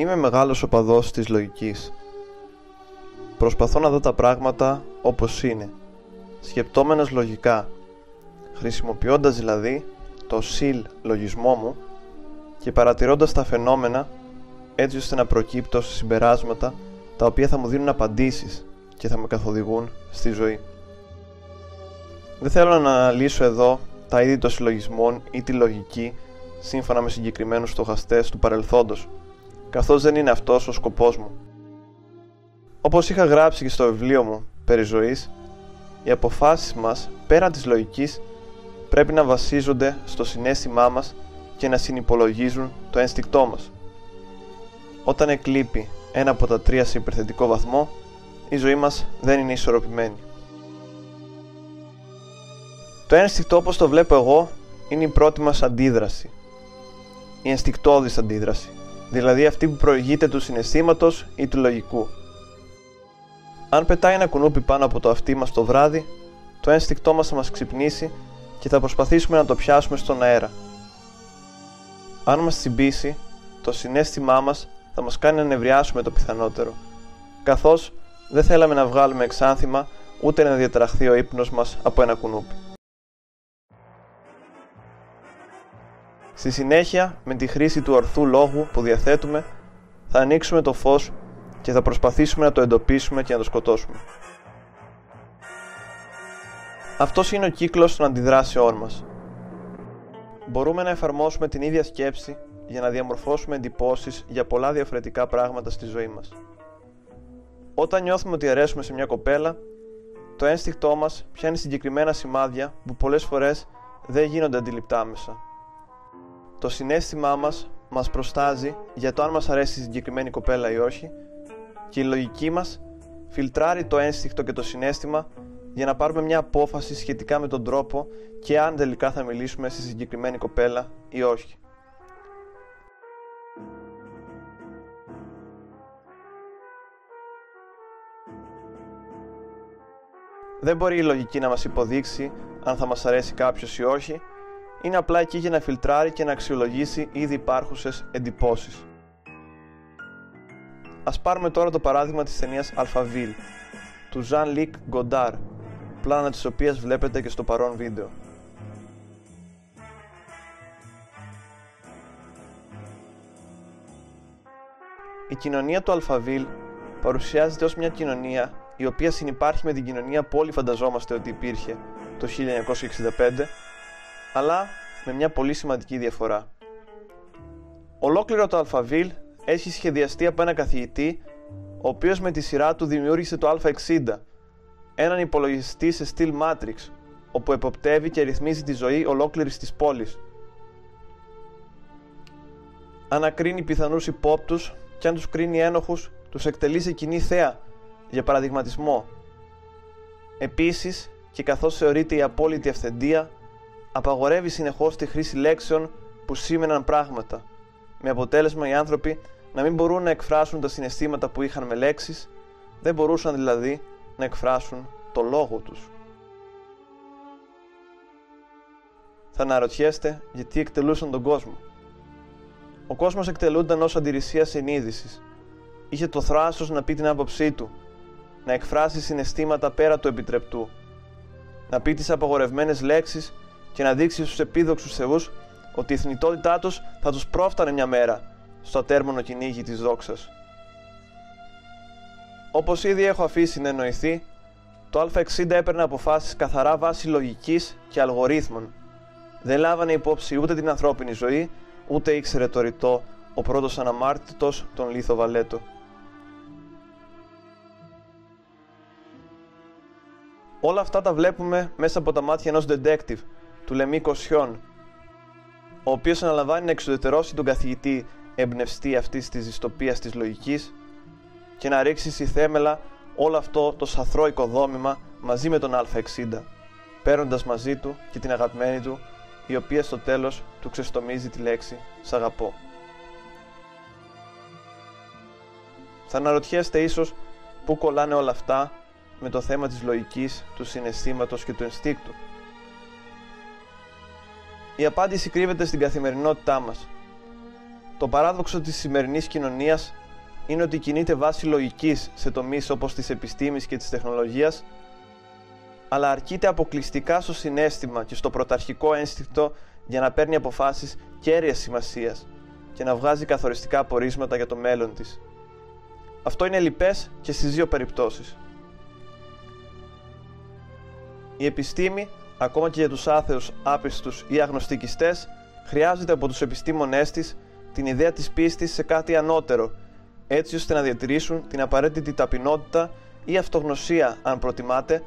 Είμαι μεγάλος οπαδός της λογικής. Προσπαθώ να δω τα πράγματα όπως είναι, σκεπτόμενος λογικά, χρησιμοποιώντας δηλαδή το συλλ λογισμό μου και παρατηρώντας τα φαινόμενα έτσι ώστε να προκύπτω σε συμπεράσματα τα οποία θα μου δίνουν απαντήσεις και θα με καθοδηγούν στη ζωή. Δεν θέλω να αναλύσω εδώ τα είδη των συλλογισμών ή τη λογική σύμφωνα με συγκεκριμένους στοχαστές του παρελθόντος, καθώς δεν είναι αυτός ο σκοπός μου. Όπως είχα γράψει και στο βιβλίο μου περί ζωής, οι αποφάσεις μας πέραν της λογικής πρέπει να βασίζονται στο συνέστημά μας και να συνυπολογίζουν το ένστικτό μας. Όταν εκλείπει ένα από τα τρία σε υπερθετικό βαθμό, η ζωή μας δεν είναι ισορροπημένη. Το ένστικτο όπως το βλέπω εγώ είναι η πρώτη μας αντίδραση. Η ενστικτόδης αντίδραση, δηλαδή αυτή που προηγείται του συναισθήματος ή του λογικού. Αν πετάει ένα κουνούπι πάνω από το αυτί μας το βράδυ, το ένστικτό μας θα μας ξυπνήσει και θα προσπαθήσουμε να το πιάσουμε στον αέρα. Αν μας τσιμπήσει, το συνέστημά μας θα μας κάνει να νευριάσουμε το πιθανότερο, καθώς δεν θέλαμε να βγάλουμε εξάνθημα ούτε να διατραχθεί ο ύπνος μας από ένα κουνούπι. Στη συνέχεια, με τη χρήση του ορθού λόγου που διαθέτουμε, θα ανοίξουμε το φως και θα προσπαθήσουμε να το εντοπίσουμε και να το σκοτώσουμε. Αυτός είναι ο κύκλος των αντιδράσεών μας. Μπορούμε να εφαρμόσουμε την ίδια σκέψη για να διαμορφώσουμε εντυπώσεις για πολλά διαφορετικά πράγματα στη ζωή μας. Όταν νιώθουμε ότι αρέσουμε σε μια κοπέλα, το ένστικτό μας πιάνει συγκεκριμένα σημάδια που πολλές φορές δεν γίνονται αντιληπτά άμεσα. Το συνέστημά μας μας προστάζει για το αν μας αρέσει η συγκεκριμένη κοπέλα ή όχι και η λογική μας φιλτράρει το ένστικτο και το συνέστημα για να πάρουμε μια απόφαση σχετικά με τον τρόπο και αν τελικά θα μιλήσουμε στη συγκεκριμένη κοπέλα ή όχι. Δεν μπορεί η λογική να μας υποδείξει αν θα μας αρέσει κάποιος ή όχι, είναι απλά εκεί για να φιλτράρει και να αξιολογήσει ήδη υπάρχουσες εντυπώσεις. Ας πάρουμε τώρα το παράδειγμα της ταινίας Alphaville, του Jean-Luc Godard, πλάνα της οποίας βλέπετε και στο παρόν βίντεο. Η κοινωνία του Αλφαβίλ παρουσιάζεται ως μια κοινωνία η οποία συνυπάρχει με την κοινωνία που όλοι φανταζόμαστε ότι υπήρχε το 1965, αλλά με μια πολύ σημαντική διαφορά. Ολόκληρο το Αλφαβίλ έχει σχεδιαστεί από ένα καθηγητή, ο οποίος με τη σειρά του δημιούργησε το Α60, έναν υπολογιστή σε στυλ Matrix, όπου εποπτεύει και ρυθμίζει τη ζωή ολόκληρης της πόλης. Ανακρίνει πιθανούς υπόπτους και αν τους κρίνει ένοχους, τους εκτελεί σε κοινή θέα για παραδειγματισμό. Επίσης, και καθώς θεωρείται η απόλυτη αυθεντία, απαγορεύει συνεχώς τη χρήση λέξεων που σήμαιναν πράγματα, με αποτέλεσμα οι άνθρωποι να μην μπορούν να εκφράσουν τα συναισθήματα που είχαν με λέξεις, δεν μπορούσαν δηλαδή να εκφράσουν το λόγο τους. Θα αναρωτιέστε γιατί εκτελούσαν τον κόσμο. Ο κόσμος εκτελούνταν ως αντιρρησία συνείδησης. Είχε το θράσος να πει την άποψή του, να εκφράσει συναισθήματα πέρα του επιτρεπτού, να πει τις απαγορευμένες λέξεις και να δείξει στους επίδοξους θεούς ότι η θνητότητά τους θα τους πρόφτανε μια μέρα στο ατέρμονο κυνήγι της δόξας. Όπως ήδη έχω αφήσει να εννοηθεί, το Α60 έπαιρνε αποφάσεις καθαρά βάσει λογικής και αλγορίθμων. Δεν λάβανε υπόψη ούτε την ανθρώπινη ζωή, ούτε ήξερε το ρητό ο πρώτος αναμάρτητος τον Λίθο Βαλέτο. Όλα αυτά τα βλέπουμε μέσα από τα μάτια ενός detective, του Λεμί Κοσιόν, ο οποίος αναλαμβάνει να εξουδετερώσει τον καθηγητή εμπνευστή αυτής της δυστοπίας της λογικής και να ρίξει στη θέμελα όλο αυτό το σαθρό οικοδόμημα μαζί με τον Α60, παίρνοντας μαζί του και την αγαπημένη του, η οποία στο τέλος του ξεστομίζει τη λέξη «Σ' αγαπώ». Θα αναρωτιέστε ίσως πού κολλάνε όλα αυτά με το θέμα της λογικής, του συναισθήματος και του ενστίκτου. Η απάντηση κρύβεται στην καθημερινότητά μας. Το παράδοξο της σημερινής κοινωνίας είναι ότι κινείται βάση λογικής σε τομείς όπως της επιστήμης και της τεχνολογίας, αλλά αρκείται αποκλειστικά στο συνέστημα και στο πρωταρχικό ένστικτο για να παίρνει αποφάσεις κέρυας σημασίας και να βγάζει καθοριστικά απορίσματα για το μέλλον της. Αυτό είναι λυπές και στις δύο περιπτώσεις. Η επιστήμη, ακόμα και για τους άθεους, άπιστους ή αγνωστικιστές, χρειάζεται από τους επιστήμονές της την ιδέα της πίστης σε κάτι ανώτερο, έτσι ώστε να διατηρήσουν την απαραίτητη ταπεινότητα ή αυτογνωσία, αν προτιμάτε,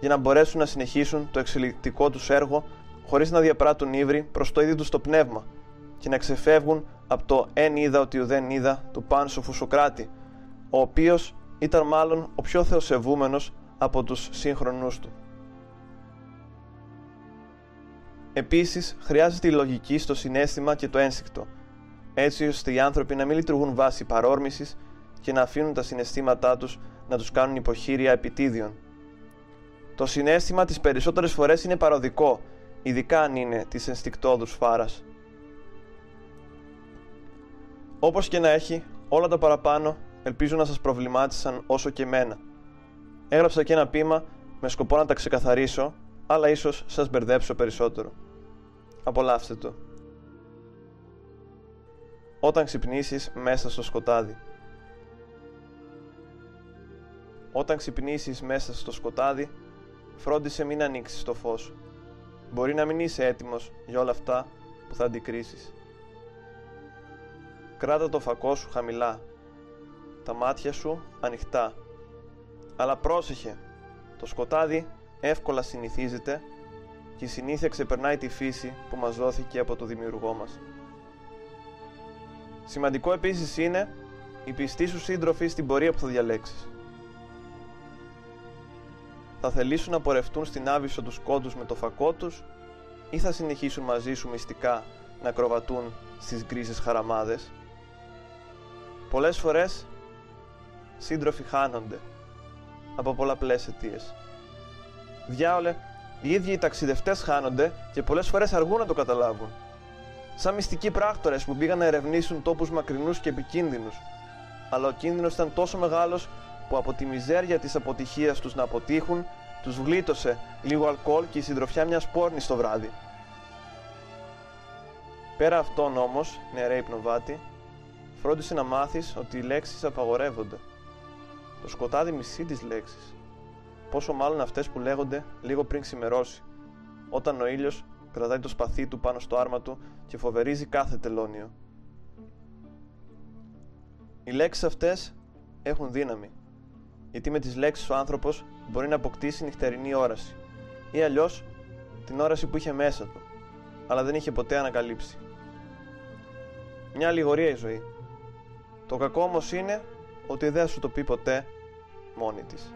για να μπορέσουν να συνεχίσουν το εξελικτικό τους έργο χωρίς να διαπράττουν ύβρι προς το ίδιο τους το πνεύμα και να ξεφεύγουν από το «εν είδα ότι ουδέν είδα» του Πάνσοφου Σοκράτη, ο οποίος ήταν μάλλον ο πιο θεοσεβούμενος από τους σύγχρονούς του. Επίσης, χρειάζεται η λογική στο συνέστημα και το ένστικτο, έτσι ώστε οι άνθρωποι να μην λειτουργούν βάσει παρόρμησης και να αφήνουν τα συναισθήματά τους να τους κάνουν υποχείρια επιτίδιων. Το συνέστημα τις περισσότερες φορές είναι παροδικό, ειδικά αν είναι της ενστικτόδους φάρας. Όπως και να έχει, όλα τα παραπάνω ελπίζω να σας προβλημάτισαν όσο και εμένα. Έγραψα και ένα πείμα με σκοπό να τα ξεκαθαρίσω, αλλά ίσως σας μπερδέψω περισσότερο. Απολαύστε το. Όταν ξυπνήσεις μέσα στο σκοτάδι. Όταν ξυπνήσεις μέσα στο σκοτάδι, φρόντισε μην ανοίξεις το φως. Μπορεί να μην είσαι έτοιμος για όλα αυτά που θα αντικρίσεις. Κράτα το φακό σου χαμηλά, τα μάτια σου ανοιχτά. Αλλά πρόσεχε, το σκοτάδι εύκολα συνηθίζεται και η συνήθεια ξεπερνάει τη φύση που μας δόθηκε από το δημιουργό μας. Σημαντικό επίσης είναι η πιστή σου σύντροφη στην πορεία που θα διαλέξεις. Θα θελήσουν να πορευτούν στην άβυσο τους κόντους με το φακό τους ή θα συνεχίσουν μαζί σου μυστικά να κροβατούν στις γκρίζες χαραμάδες; Πολλές φορές σύντροφοι χάνονται από πολλαπλές αιτίες. Διάολε, οι ίδιοι οι ταξιδευτές χάνονται και πολλές φορές αργούν να το καταλάβουν. Σαν μυστικοί πράκτορες που πήγαν να ερευνήσουν τόπους μακρινούς και επικίνδυνους. Αλλά ο κίνδυνος ήταν τόσο μεγάλος που από τη μιζέρια της αποτυχίας τους να αποτύχουν, τους γλίτωσε λίγο αλκοόλ και η συντροφιά μιας πόρνης το βράδυ. Πέρα αυτόν όμως, νεαρέ υπνοβάτη, φρόντισε να μάθεις ότι οι λέξεις απαγορεύονται. Το σκοτάδι μισεί τις λέξεις. Πόσο μάλλον αυτές που λέγονται λίγο πριν ξημερώσει, όταν ο ήλιος κρατάει το σπαθί του πάνω στο άρμα του και φοβερίζει κάθε τελώνιο. Οι λέξεις αυτές έχουν δύναμη, γιατί με τις λέξεις ο άνθρωπος μπορεί να αποκτήσει νυχτερινή όραση ή αλλιώς την όραση που είχε μέσα του, αλλά δεν είχε ποτέ ανακαλύψει. Μια αλληγορία η ζωή. Το κακό όμως είναι ότι δεν σου το πει ποτέ μόνη της.